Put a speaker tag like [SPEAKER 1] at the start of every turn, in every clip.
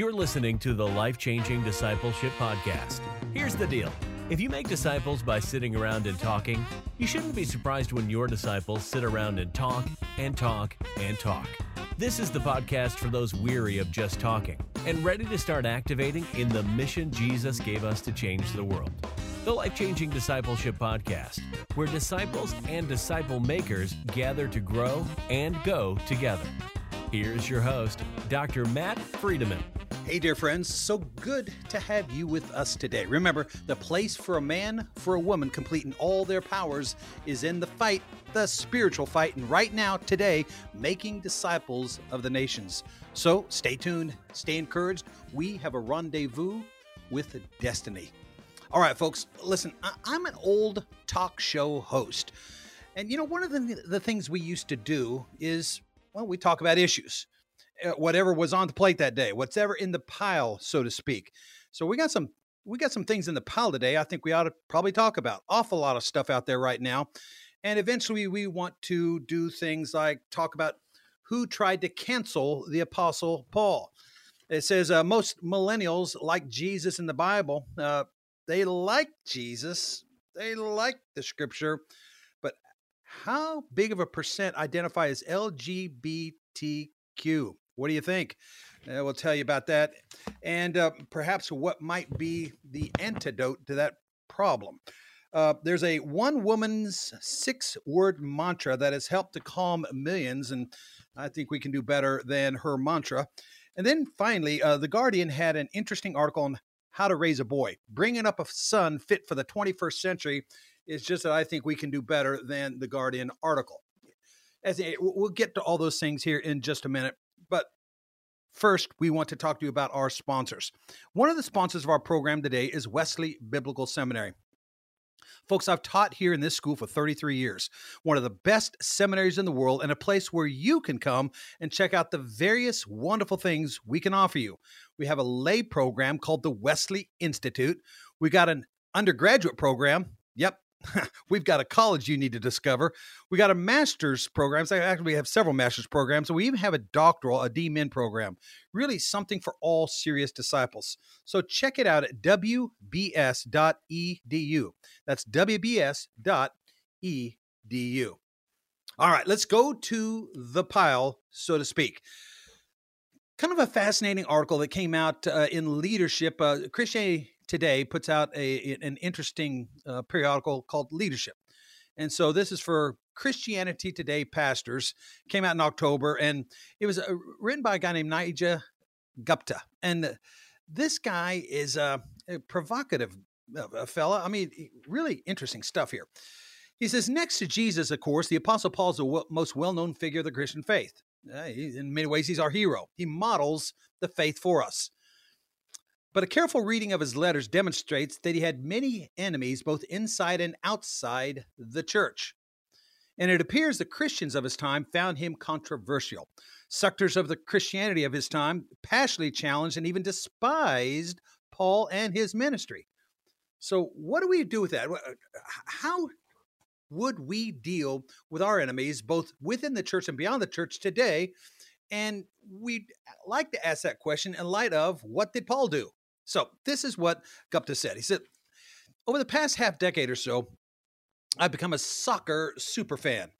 [SPEAKER 1] You're listening to the Life Changing Discipleship Podcast. Here's the deal if you make disciples by sitting around and talking, you shouldn't be surprised when your disciples sit around and talk and talk and talk. This is the podcast for those weary of just talking and ready to start activating in the mission Jesus gave us to change the world. The Life Changing Discipleship Podcast, where disciples and disciple makers gather to grow and go together. Here's your host, Dr. Matt Friedeman.
[SPEAKER 2] Hey, dear friends, so good to have you with us today. Remember, the place for a man, for a woman, completing all their powers is in the fight, the spiritual fight, and right now, today, making disciples of the nations. So stay tuned, stay encouraged. We have a rendezvous with destiny. All right, folks, listen, I'm an old talk show host. And you know, one of the, the things we used to do is, well, we talk about issues. Uh, whatever was on the plate that day, whatever in the pile, so to speak. So we got some we got some things in the pile today. I think we ought to probably talk about awful lot of stuff out there right now, and eventually we want to do things like talk about who tried to cancel the apostle Paul. It says uh, most millennials like Jesus in the Bible. Uh, they like Jesus. They like the scripture, but how big of a percent identify as LGBTQ? What do you think? Uh, we'll tell you about that and uh, perhaps what might be the antidote to that problem. Uh, there's a one woman's six word mantra that has helped to calm millions, and I think we can do better than her mantra. And then finally, uh, The Guardian had an interesting article on how to raise a boy. Bringing up a son fit for the 21st century is just that I think we can do better than The Guardian article. As we'll get to all those things here in just a minute. First, we want to talk to you about our sponsors. One of the sponsors of our program today is Wesley Biblical Seminary. Folks, I've taught here in this school for 33 years, one of the best seminaries in the world, and a place where you can come and check out the various wonderful things we can offer you. We have a lay program called the Wesley Institute. We got an undergraduate program. Yep, We've got a college you need to discover. We got a master's program. So actually, we have several master's programs. So we even have a doctoral, a DMin program. Really something for all serious disciples. So check it out at wbs.edu. That's wbs.edu. All right, let's go to the pile, so to speak kind of a fascinating article that came out uh, in leadership. Uh, Christianity Today puts out a an interesting uh, periodical called Leadership, and so this is for Christianity Today pastors. Came out in October, and it was uh, written by a guy named Nijay Gupta, and this guy is a provocative uh, fella. I mean, really interesting stuff here. He says, next to Jesus, of course, the Apostle Paul is the w- most well known figure of the Christian faith. Uh, he, in many ways, he's our hero. He models the faith for us. But a careful reading of his letters demonstrates that he had many enemies both inside and outside the church. And it appears the Christians of his time found him controversial. Sectors of the Christianity of his time passionately challenged and even despised Paul and his ministry. So, what do we do with that? How would we deal with our enemies, both within the church and beyond the church today? And we'd like to ask that question in light of what did Paul do? So this is what Gupta said. He said, over the past half decade or so, I've become a soccer super fan.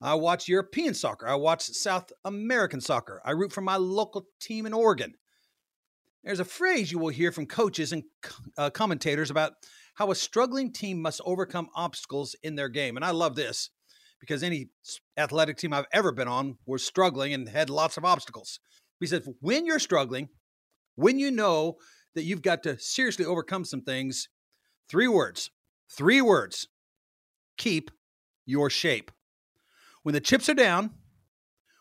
[SPEAKER 2] I watch European soccer. I watch South American soccer. I root for my local team in Oregon. There's a phrase you will hear from coaches and uh, commentators about how a struggling team must overcome obstacles in their game. And I love this because any athletic team I've ever been on was struggling and had lots of obstacles. He said, when you're struggling, when you know that you've got to seriously overcome some things. Three words. Three words. Keep your shape. When the chips are down,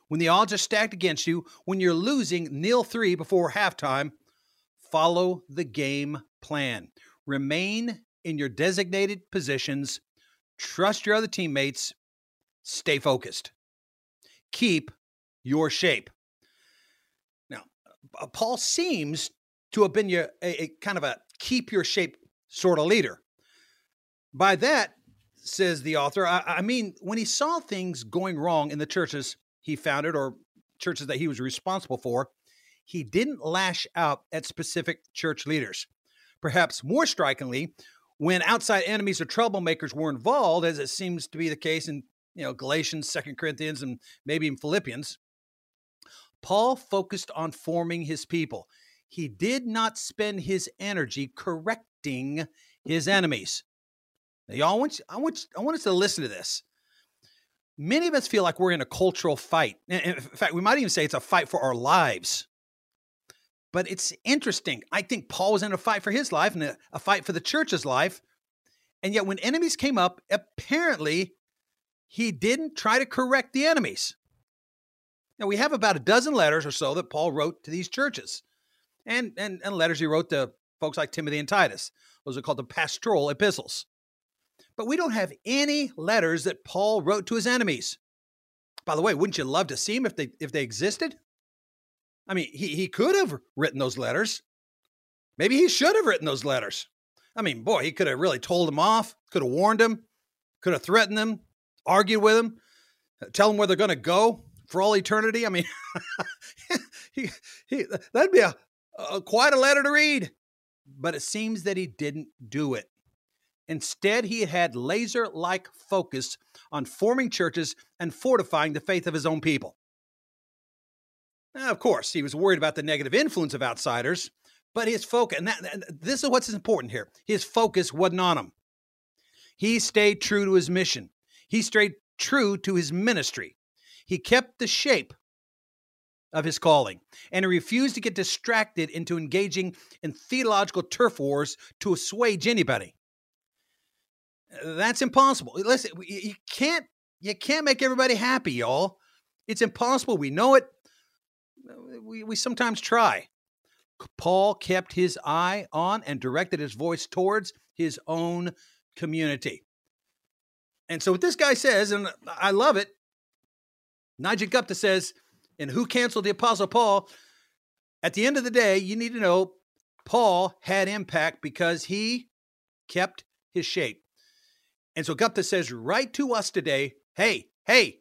[SPEAKER 2] when the odds are stacked against you, when you're losing nil three before halftime, follow the game plan. Remain in your designated positions. Trust your other teammates. Stay focused. Keep your shape. Now, uh, Paul seems to have been your, a, a kind of a keep your shape sort of leader. By that, says the author, I, I mean, when he saw things going wrong in the churches he founded or churches that he was responsible for, he didn't lash out at specific church leaders. Perhaps more strikingly, when outside enemies or troublemakers were involved, as it seems to be the case in you know Galatians, Second Corinthians, and maybe in Philippians, Paul focused on forming his people. He did not spend his energy correcting his enemies. Now, y'all, I want, you, I, want, I want us to listen to this. Many of us feel like we're in a cultural fight. In fact, we might even say it's a fight for our lives. But it's interesting. I think Paul was in a fight for his life and a, a fight for the church's life. And yet, when enemies came up, apparently he didn't try to correct the enemies. Now, we have about a dozen letters or so that Paul wrote to these churches, and, and, and letters he wrote to folks like Timothy and Titus. Those are called the pastoral epistles. But we don't have any letters that Paul wrote to his enemies. By the way, wouldn't you love to see them if they if they existed? I mean, he, he could have written those letters. Maybe he should have written those letters. I mean, boy, he could have really told them off, could have warned them, could have threatened them, argued with them, uh, tell them where they're going to go for all eternity. I mean, he, he, that'd be a, a quite a letter to read. But it seems that he didn't do it. Instead, he had laser like focus on forming churches and fortifying the faith of his own people. Now, of course, he was worried about the negative influence of outsiders, but his focus, and, that, and this is what's important here his focus wasn't on them. He stayed true to his mission, he stayed true to his ministry. He kept the shape of his calling, and he refused to get distracted into engaging in theological turf wars to assuage anybody. That's impossible. Listen, you can't you can't make everybody happy, y'all. It's impossible. We know it. We we sometimes try. Paul kept his eye on and directed his voice towards his own community. And so what this guy says, and I love it, Nigel Gupta says, and who canceled the Apostle Paul? At the end of the day, you need to know Paul had impact because he kept his shape. And so Gupta says right to us today hey, hey,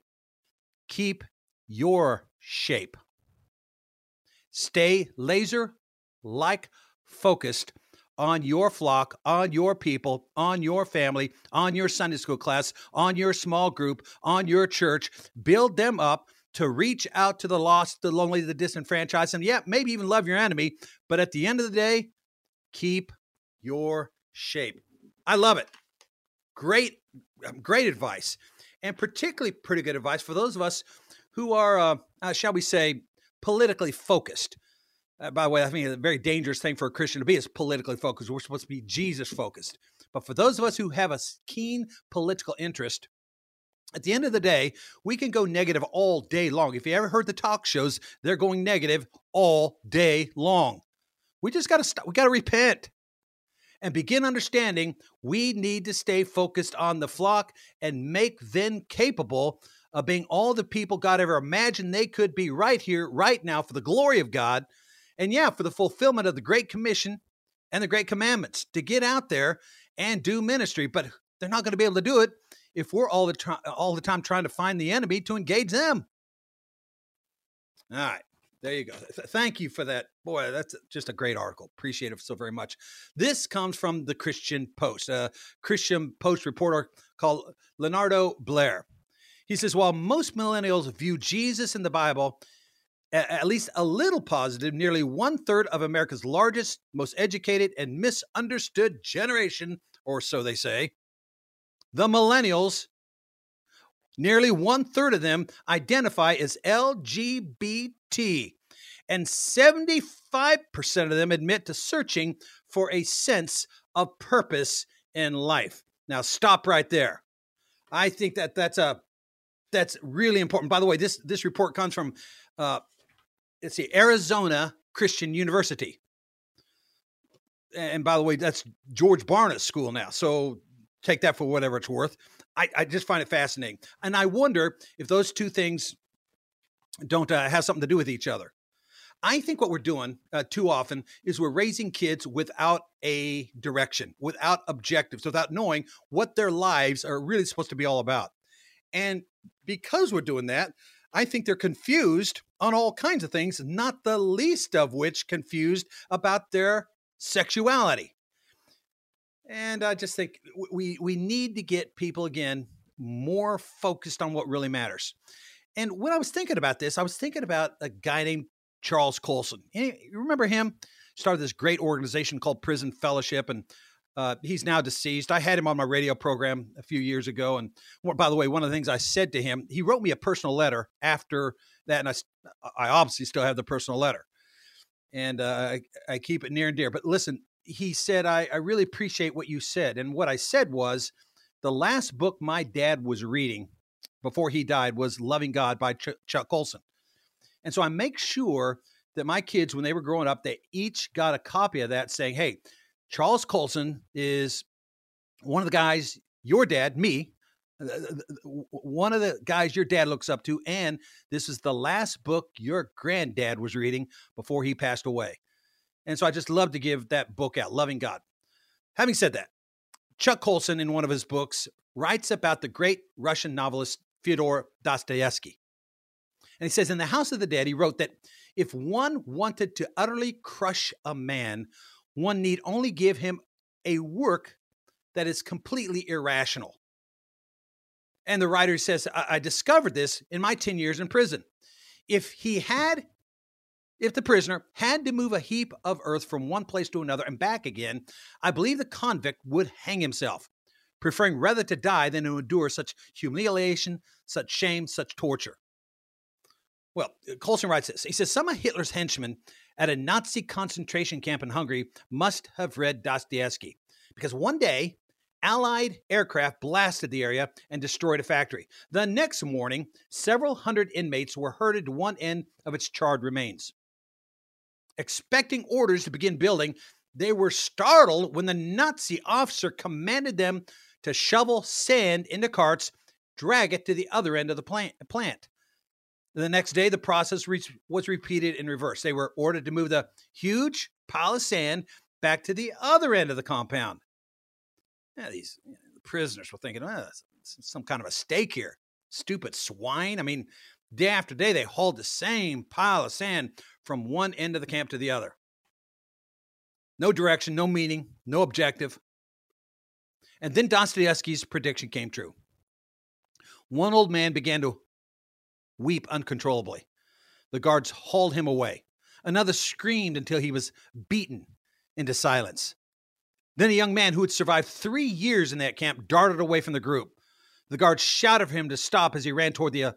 [SPEAKER 2] keep your shape. Stay laser like focused on your flock, on your people, on your family, on your Sunday school class, on your small group, on your church. Build them up to reach out to the lost, the lonely, the disenfranchised, and yeah, maybe even love your enemy. But at the end of the day, keep your shape. I love it. Great, um, great advice, and particularly pretty good advice for those of us who are, uh, uh, shall we say, politically focused. Uh, by the way, I think a very dangerous thing for a Christian to be is politically focused. We're supposed to be Jesus focused. But for those of us who have a keen political interest, at the end of the day, we can go negative all day long. If you ever heard the talk shows, they're going negative all day long. We just got to stop. We got to repent and begin understanding we need to stay focused on the flock and make them capable of being all the people God ever imagined they could be right here, right now, for the glory of God. And yeah, for the fulfillment of the Great Commission and the Great Commandments to get out there and do ministry. But they're not going to be able to do it if we're all the, tr- all the time trying to find the enemy to engage them. All right. There you go. Th- thank you for that. Boy, that's just a great article. Appreciate it so very much. This comes from the Christian Post, a Christian Post reporter called Leonardo Blair. He says, while most millennials view Jesus in the Bible at least a little positive, nearly one third of America's largest, most educated, and misunderstood generation, or so they say, the millennials, nearly one third of them identify as LGBT and 75% of them admit to searching for a sense of purpose in life. Now, stop right there. I think that that's a that's really important. By the way, this this report comes from uh, let's see, Arizona Christian University. And by the way, that's George Barna's school now. So take that for whatever it's worth. I, I just find it fascinating. And I wonder if those two things don't uh, have something to do with each other. I think what we're doing uh, too often is we're raising kids without a direction, without objectives, without knowing what their lives are really supposed to be all about. And because we're doing that, I think they're confused on all kinds of things, not the least of which confused about their sexuality. And I just think we we need to get people again more focused on what really matters. And when I was thinking about this, I was thinking about a guy named Charles Colson. You remember him? Started this great organization called Prison Fellowship, and uh, he's now deceased. I had him on my radio program a few years ago. And by the way, one of the things I said to him, he wrote me a personal letter after that. And I, I obviously still have the personal letter. And uh, I, I keep it near and dear. But listen, he said, I, I really appreciate what you said. And what I said was the last book my dad was reading before he died was Loving God by Ch- Chuck Colson. And so I make sure that my kids, when they were growing up, they each got a copy of that saying, hey, Charles Colson is one of the guys your dad, me, uh, one of the guys your dad looks up to, and this is the last book your granddad was reading before he passed away. And so I just love to give that book out, Loving God. Having said that, Chuck Colson, in one of his books, writes about the great Russian novelist Fyodor Dostoevsky. And he says, In The House of the Dead, he wrote that if one wanted to utterly crush a man, one need only give him a work that is completely irrational. And the writer says, I, I discovered this in my 10 years in prison. If he had if the prisoner had to move a heap of earth from one place to another and back again, I believe the convict would hang himself, preferring rather to die than to endure such humiliation, such shame, such torture. Well, Colson writes this. He says some of Hitler's henchmen at a Nazi concentration camp in Hungary must have read Dostoevsky because one day Allied aircraft blasted the area and destroyed a factory. The next morning, several hundred inmates were herded to one end of its charred remains. Expecting orders to begin building, they were startled when the Nazi officer commanded them to shovel sand into carts, drag it to the other end of the plant. The next day, the process was repeated in reverse. They were ordered to move the huge pile of sand back to the other end of the compound. Yeah, these prisoners were thinking, oh, some kind of a stake here. Stupid swine. I mean, day after day, they hauled the same pile of sand from one end of the camp to the other. No direction, no meaning, no objective. And then Dostoevsky's prediction came true. One old man began to weep uncontrollably. The guards hauled him away. Another screamed until he was beaten into silence. Then a young man who had survived three years in that camp darted away from the group. The guards shouted for him to stop as he ran toward the uh,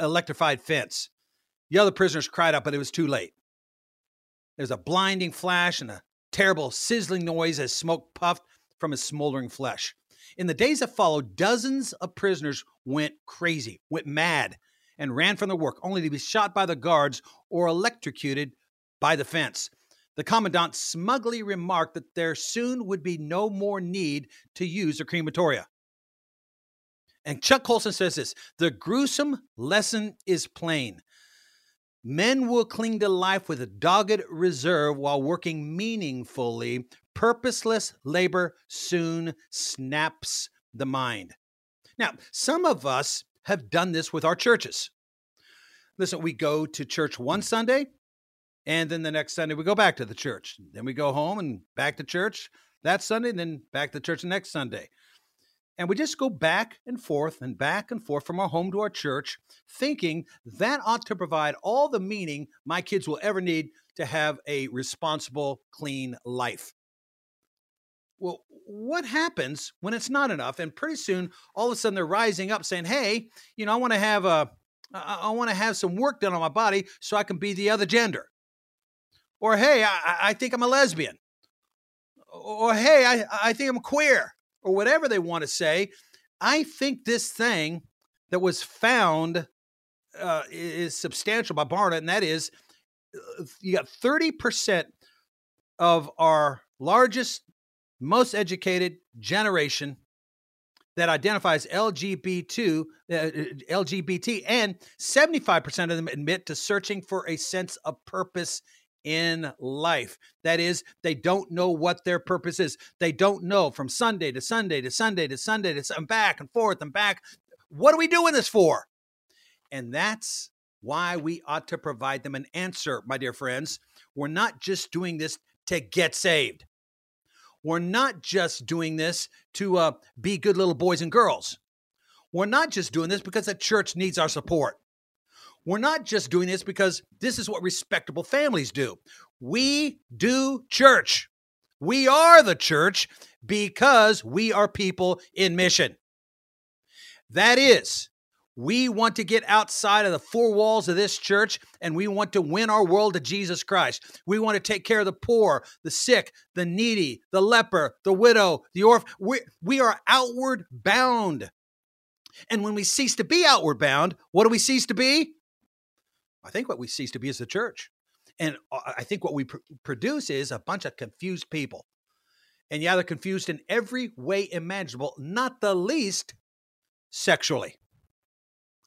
[SPEAKER 2] electrified fence. The other prisoners cried out, but it was too late. There was a blinding flash and a terrible sizzling noise as smoke puffed from his smoldering flesh. In the days that followed, dozens of prisoners went crazy, went mad, and ran from the work, only to be shot by the guards or electrocuted by the fence. The commandant smugly remarked that there soon would be no more need to use a crematoria. And Chuck Colson says this the gruesome lesson is plain. Men will cling to life with a dogged reserve while working meaningfully. Purposeless labor soon snaps the mind. Now, some of us have done this with our churches. Listen, we go to church one Sunday, and then the next Sunday we go back to the church. Then we go home and back to church that Sunday, and then back to church the next Sunday. And we just go back and forth and back and forth from our home to our church, thinking that ought to provide all the meaning my kids will ever need to have a responsible, clean life. Well, what happens when it's not enough? And pretty soon, all of a sudden, they're rising up saying, "Hey, you know, I want to have a, I, want to have some work done on my body so I can be the other gender." Or, "Hey, I, I think I'm a lesbian." Or, "Hey, I, I think I'm queer," or whatever they want to say. I think this thing that was found uh, is substantial by Barna, and that is uh, you got 30% of our largest most educated generation that identifies LGBT, uh, LGBT, and 75% of them admit to searching for a sense of purpose in life. That is, they don't know what their purpose is. They don't know from Sunday to Sunday to Sunday to Sunday to and back and forth and back. What are we doing this for? And that's why we ought to provide them an answer, my dear friends. We're not just doing this to get saved. We're not just doing this to uh, be good little boys and girls. We're not just doing this because the church needs our support. We're not just doing this because this is what respectable families do. We do church. We are the church because we are people in mission. That is, we want to get outside of the four walls of this church and we want to win our world to Jesus Christ. We want to take care of the poor, the sick, the needy, the leper, the widow, the orphan. We, we are outward bound. And when we cease to be outward bound, what do we cease to be? I think what we cease to be is the church. And uh, I think what we pr- produce is a bunch of confused people. And yeah, they're confused in every way imaginable, not the least sexually.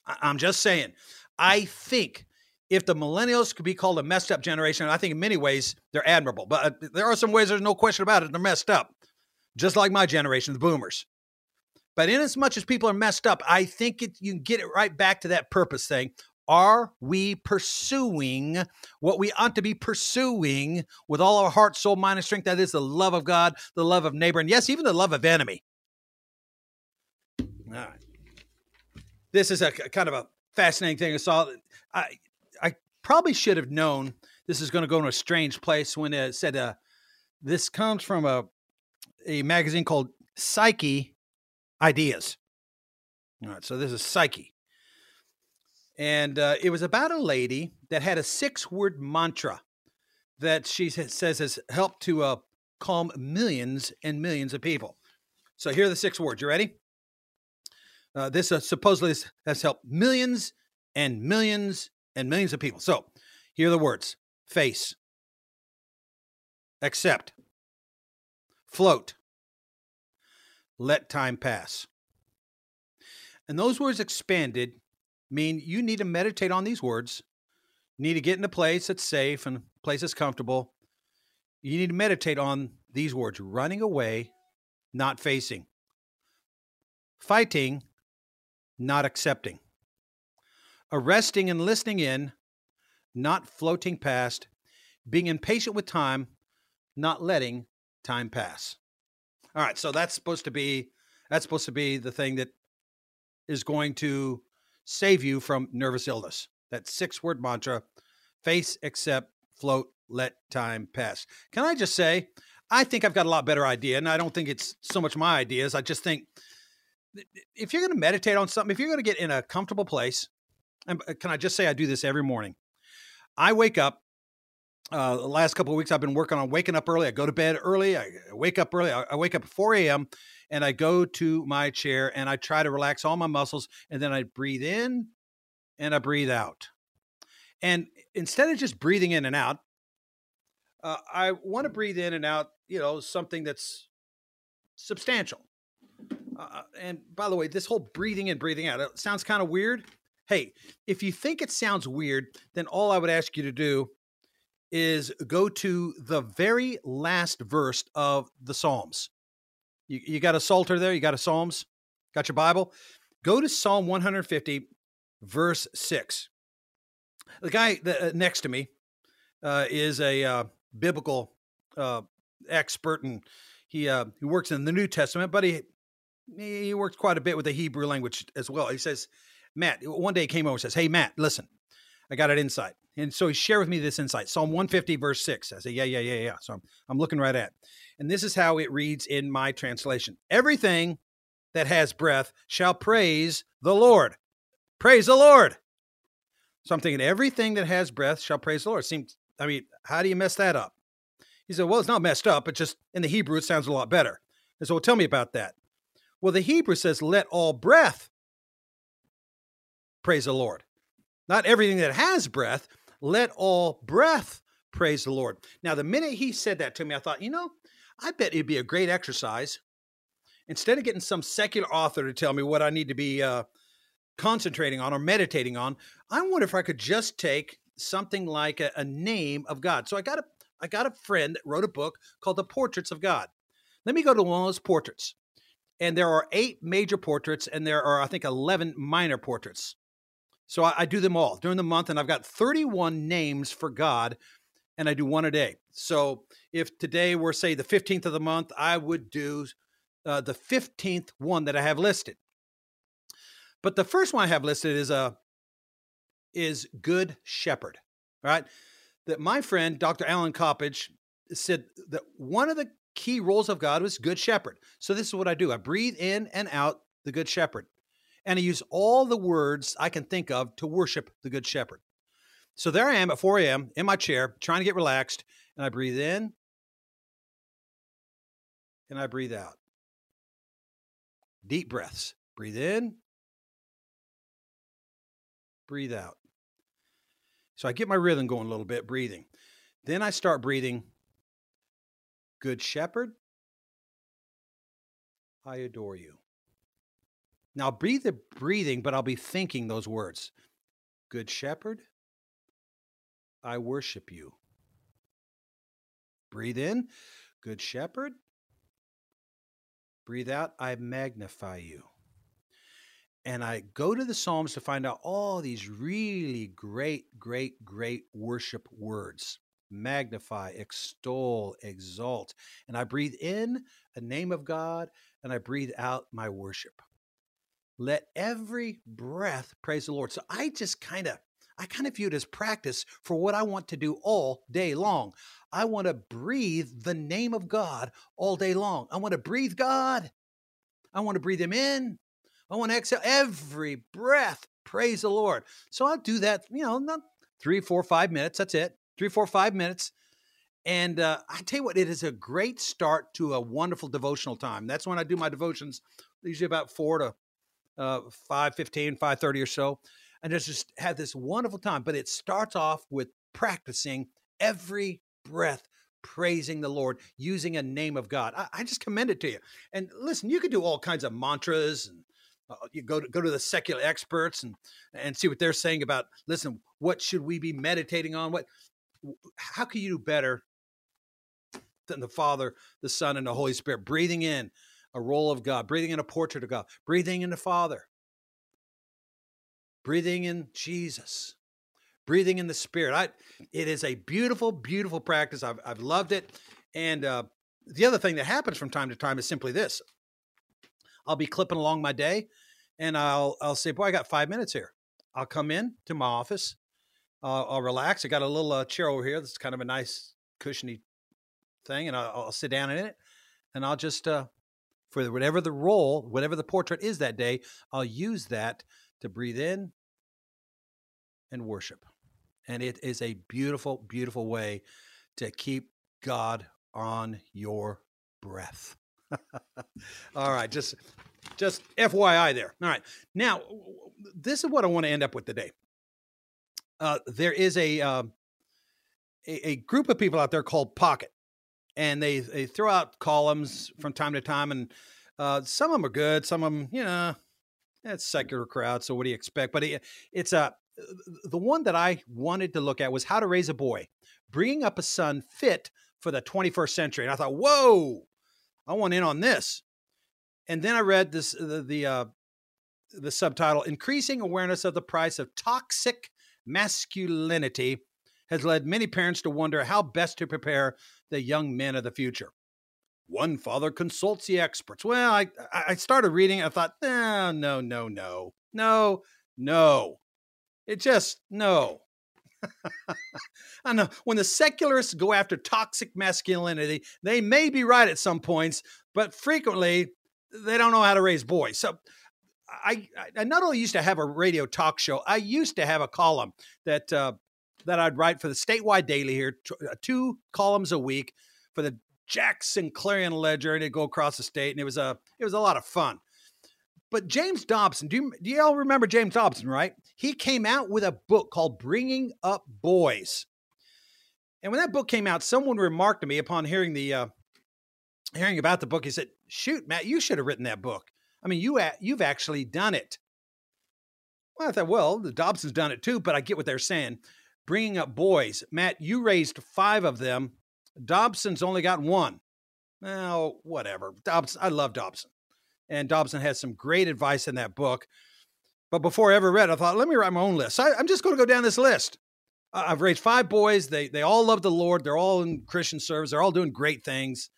[SPEAKER 2] I- I'm just saying. I think if the millennials could be called a messed up generation, I think in many ways they're admirable. But uh, there are some ways there's no question about it. They're messed up, just like my generation, the boomers. But in as much as people are messed up, I think it, you can get it right back to that purpose thing. Are we pursuing what we ought to be pursuing with all our heart, soul, mind, and strength? That is the love of God, the love of neighbor, and yes, even the love of enemy. All right. This is a kind of a fascinating thing I saw. I I probably should have known this is going to go in a strange place when it said uh, this comes from a a magazine called Psyche Ideas. All right, so this is Psyche and uh, it was about a lady that had a six word mantra that she says has helped to uh, calm millions and millions of people. So here are the six words. You ready? Uh, this uh, supposedly has helped millions and millions and millions of people. So here are the words face, accept, float, let time pass. And those words expanded mean you need to meditate on these words. You need to get in a place that's safe and a place that's comfortable. You need to meditate on these words running away, not facing, fighting, not accepting, arresting and listening in, not floating past, being impatient with time, not letting time pass. All right, so that's supposed to be that's supposed to be the thing that is going to save you from nervous illness. That six word mantra face, accept, float, let time pass. Can I just say, I think I've got a lot better idea. And I don't think it's so much my ideas. I just think if you're going to meditate on something, if you're going to get in a comfortable place, and uh, can I just say I do this every morning? I wake up. Uh, the last couple of weeks, I've been working on waking up early. I go to bed early. I wake up early. I, I wake up at 4 a.m and I go to my chair and I try to relax all my muscles and then I breathe in and I breathe out. And instead of just breathing in and out, uh, I want to breathe in and out, you know, something that's substantial. Uh, and by the way, this whole breathing in, breathing out, it sounds kind of weird. Hey, if you think it sounds weird, then all I would ask you to do is go to the very last verse of the Psalms. You, you got a Psalter there? You got a Psalms? Got your Bible? Go to Psalm 150, verse 6. The guy uh, next to me uh, is a uh, biblical uh, expert and he, uh, he works in the New Testament, but he, he works quite a bit with the Hebrew language as well. He says, Matt, one day he came over and says, Hey, Matt, listen, I got an insight. And so he shared with me this insight Psalm 150, verse 6. I said, Yeah, yeah, yeah, yeah. So I'm, I'm looking right at and this is how it reads in my translation Everything that has breath shall praise the Lord. Praise the Lord. So I'm thinking, everything that has breath shall praise the Lord. Seems, I mean, how do you mess that up? He said, Well, it's not messed up, but just in the Hebrew, it sounds a lot better. And so, well, tell me about that. Well, the Hebrew says, Let all breath praise the Lord. Not everything that has breath, let all breath praise the Lord. Now, the minute he said that to me, I thought, you know, I bet it'd be a great exercise. Instead of getting some secular author to tell me what I need to be uh, concentrating on or meditating on, I wonder if I could just take something like a, a name of God. So I got a I got a friend that wrote a book called The Portraits of God. Let me go to one of those portraits. And there are eight major portraits, and there are, I think, 11 minor portraits. So I, I do them all during the month, and I've got 31 names for God, and I do one a day. So if today were, say, the 15th of the month, I would do uh, the 15th one that I have listed. But the first one I have listed is a uh, is Good Shepherd. Right? That my friend Dr. Allan Coppedge said that one of the key roles of God was Good Shepherd. So this is what I do: I breathe in and out the Good Shepherd, and I use all the words I can think of to worship the Good Shepherd. So there I am at 4 a.m. in my chair, trying to get relaxed, and I breathe in and I breathe out. Deep breaths. Breathe in, breathe out. So I get my rhythm going a little bit, breathing. Then I start breathing, Good Shepherd, I adore you. Now, I'll breathe the breathing, but I'll be thinking those words Good Shepherd, I worship you. Breathe in, Good Shepherd. Breathe out, I magnify you and I go to the Psalms to find out all these really great, great, great worship words magnify, extol, exalt. And I breathe in a name of God and I breathe out my worship. Let every breath praise the Lord. So I just kind of I kind of view it as practice for what I want to do all day long. I want to breathe the name of God all day long. I want to breathe God. I want to breathe Him in. I want to exhale every breath. Praise the Lord. So I'll do that, you know, not three, four, five minutes. That's it. Three, four, five minutes. And uh, I tell you what, it is a great start to a wonderful devotional time. That's when I do my devotions, usually about four to uh, 5 15, 5 30 or so. And just, just have this wonderful time. But it starts off with practicing every breath praising the Lord using a name of God. I, I, just commend it to you. And listen, you could do all kinds of mantras and uh, you go to go to the secular experts and and see what they're saying about listen what should we be meditating on what how can you do better than the father the son and the holy spirit breathing in a role of god breathing in a portrait of god breathing in the father breathing in jesus breathing in the spirit i it is a beautiful beautiful practice i've, I've loved it and uh, the other thing that happens from time to time is simply this I'll be clipping along my day, and I'll I'll say, boy, I got five minutes here. I'll come in to my office. Uh, I'll relax. I got a little uh, chair over here. That's kind of a nice cushiony thing, and I'll, I'll sit down in it, and I'll just uh, for whatever the role, whatever the portrait is that day, I'll use that to breathe in and worship. And it is a beautiful, beautiful way to keep God on your breath. All right, just just FYI there. All right, now this is what I want to end up with today. Uh, there is a, uh, a, a group of people out there called Pocket, and they they throw out columns from time to time, and uh, some of them are good, some of them, you know, it's secular crowd. So what do you expect? But it, it's a uh, the one that I wanted to look at was how to raise a boy, bringing up a son fit for the 21st century. And I thought, whoa, I want in on this. And then I read this the the, uh, the subtitle: "Increasing awareness of the price of toxic masculinity has led many parents to wonder how best to prepare the young men of the future." One father consults the experts. Well, I I started reading. I thought, no, no, no, no, no, no. It just no. I know when the secularists go after toxic masculinity, they may be right at some points, but frequently they don't know how to raise boys. So I, I not only used to have a radio talk show, I used to have a column that uh, that I'd write for the statewide daily here, uh, two columns a week for the Jackson Clarion Ledger, and it'd go across the state, and it was a it was a lot of fun. But James Dobson, do you, do you all remember James Dobson, right? He came out with a book called Bringing Up Boys. And when that book came out, someone remarked to me upon hearing the uh, hearing about the book. He said, "Shoot, Matt, you should have written that book. I mean, you you've actually done it." Well, I thought, well, the Dobson's done it too, but I get what they're saying. Bringing up boys, Matt, you raised five of them. Dobson's only got one. Well, whatever. Dobson, I love Dobson. And Dobson has some great advice in that book. But before I ever read, I thought, let me write my own list. I, I'm just going to go down this list. I've raised five boys. They they all love the Lord. They're all in Christian service. They're all doing great things.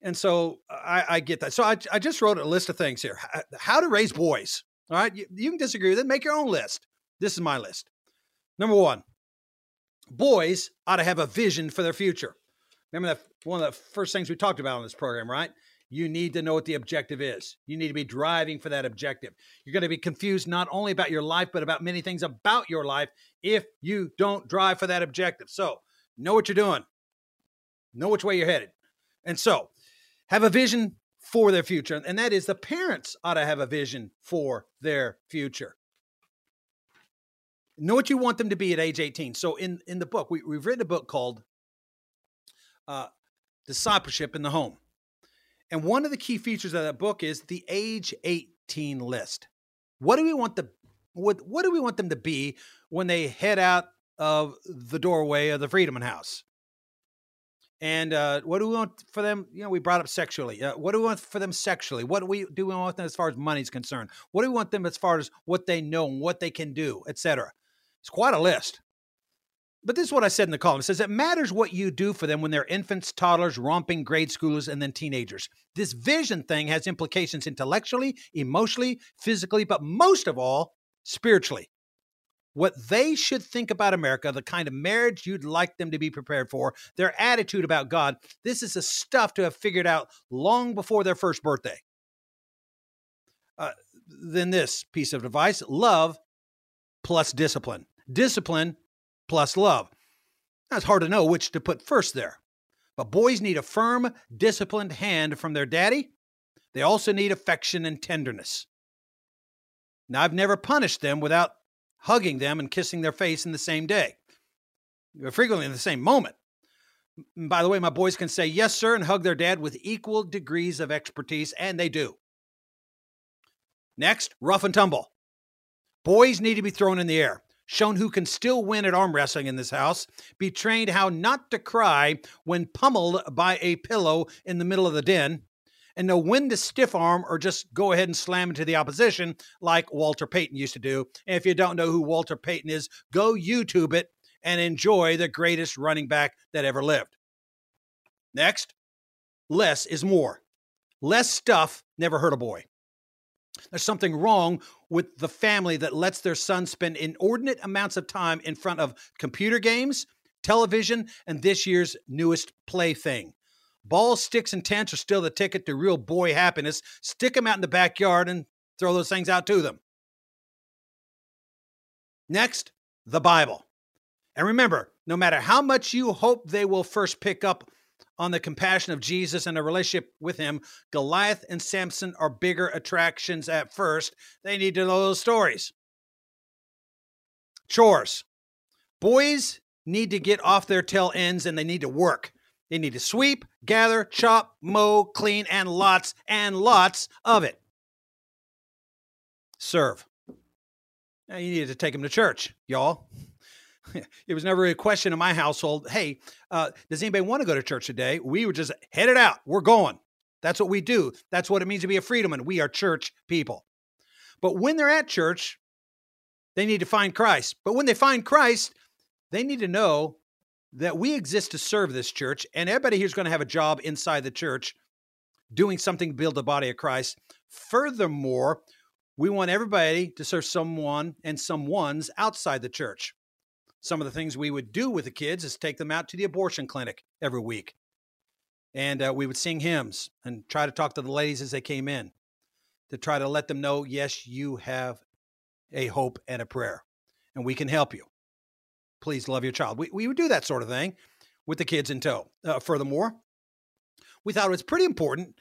[SPEAKER 2] And so I, I get that. So I, I just wrote a list of things here. How to raise boys. All right. You, you can disagree with it. Make your own list. This is my list. Number one, boys ought to have a vision for their future. Remember that one of the first things we talked about on this program, right? You need to know what the objective is. You need to be driving for that objective. You're going to be confused not only about your life, but about many things about your life if you don't drive for that objective. So, know what you're doing, know which way you're headed. And so, have a vision for their future. And that is the parents ought to have a vision for their future. Know what you want them to be at age 18. So, in, in the book, we, we've written a book called uh, Discipleship in the Home. And one of the key features of that book is the age 18 list. What do we want the what, what do we want them to be when they head out of the doorway of the Friedeman House? And uh, what do we want for them? You know, we brought up sexually. Uh, what do we want for them sexually? What do we do we want them as far as money's concerned? What do we want them as far as what they know and what they can do, etc. It's quite a list. But this is what I said in the column. It says it matters what you do for them when they're infants, toddlers, romping grade schoolers, and then teenagers. This vision thing has implications intellectually, emotionally, physically, but most of all, spiritually. What they should think about America, the kind of marriage you'd like them to be prepared for, their attitude about God, this is the stuff to have figured out long before their first birthday. Uh, then this piece of advice love plus discipline. Discipline plus love. Now, it's hard to know which to put first there. But boys need a firm, disciplined hand from their daddy. They also need affection and tenderness. Now, I've never punished them without hugging them and kissing their face in the same day, uh, frequently in the same moment. By the way, my boys can say yes, sir, and hug their dad with equal degrees of expertise, and they do. Next, rough and tumble. Boys need to be thrown in the air shown who can still win at arm wrestling in this house, be trained how not to cry when pummeled by a pillow in the middle of the den, and know when to stiff arm or just go ahead and slam into the opposition like Walter Payton used to do. And if you don't know who Walter Payton is, go YouTube it and enjoy the greatest running back that ever lived. Next, less is more. Less stuff never hurt a boy. There's something wrong with the family that lets their son spend inordinate amounts of time in front of computer games, television, and this year's newest plaything. Balls, sticks, and tents are still the ticket to real boy happiness. Stick them out in the backyard and throw those things out to them. Next, the Bible. And remember, no matter how much you hope they will first pick up on the compassion of Jesus and a relationship with him, Goliath and Samson are bigger attractions at first. They need to know those stories. Chores. Boys need to get off their tail ends and they need to work. They need to sweep, gather, chop, mow, clean, and lots and lots of it. Serve. Now you need to take them to church, y'all. it was never a question in my household hey uh, does anybody want to go to church today? We would just head it out. We're going. That's what we do. That's what it means to be a Friedeman we are church people. But when they're at church they need to find christ. But when they find christ they need to know that we exist to serve this church and everybody here's going to have a job inside the church doing something to build the body of christ. Furthermore we want everybody to serve someone and someone's outside the church some of the things we would do with the kids is take them out to the abortion clinic every week. And uh, we would sing hymns and try to talk to the ladies as they came in to try to let them know, yes, you have a hope and a prayer, and we can help you. Please love your child. We, we would do that sort of thing with the kids in tow. Uh, furthermore, we thought it was pretty important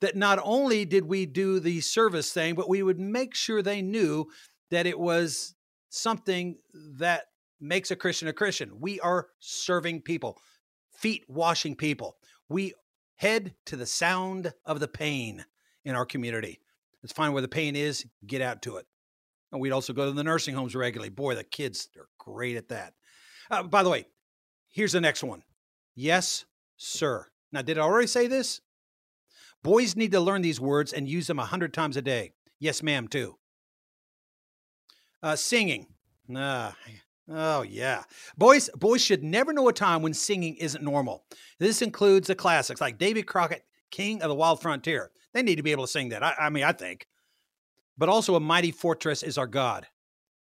[SPEAKER 2] that not only did we do the service thing, but we would make sure they knew that it was something that makes a Christian a Christian. We are serving people, feet washing people. We head to the sound of the pain in our community. Let's find where the pain is, get out to it. And we'd also go to the nursing homes regularly. Boy, the kids are great at that. Uh, by the way, here's the next one. Yes, sir. Now, did I already say this? Boys need to learn these words and use them a hundred times a day. Yes, ma'am, too. Uh, singing. Ah, oh yeah. Boys, boys should never know a time when singing isn't normal. This includes the classics like David Crockett, King of the Wild Frontier. They need to be able to sing that. I, I mean, I think. But also, a mighty fortress is our God,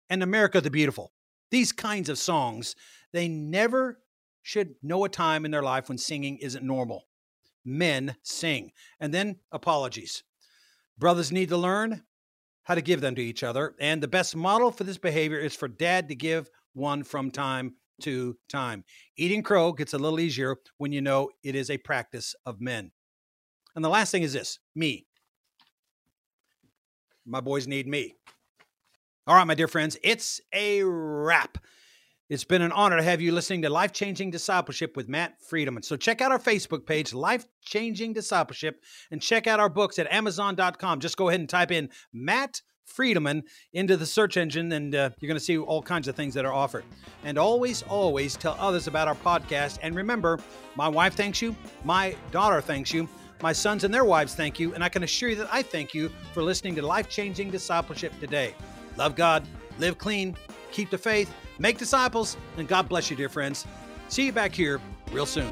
[SPEAKER 2] and America the Beautiful. These kinds of songs, they never should know a time in their life when singing isn't normal. Men sing. And then apologies. Brothers need to learn how to give them to each other. And the best model for this behavior is for dad to give one from time to time. Eating crow gets a little easier when you know it is a practice of men. And the last thing is this me. My boys need me. All right, my dear friends, it's a wrap. It's been an honor to have you listening to Life Changing Discipleship with Matt Friedeman. So check out our Facebook page, Life Changing Discipleship, and check out our books at Amazon.com. Just go ahead and type in Matt Friedeman into the search engine, and uh, you're going to see all kinds of things that are offered. And always, always tell others about our podcast. And remember, my wife thanks you, my daughter thanks you, my sons and their wives thank you, and I can assure you that I thank you for listening to Life Changing Discipleship today. Love God, live clean, keep the faith Make disciples, and God bless you, dear friends. See you back here real soon.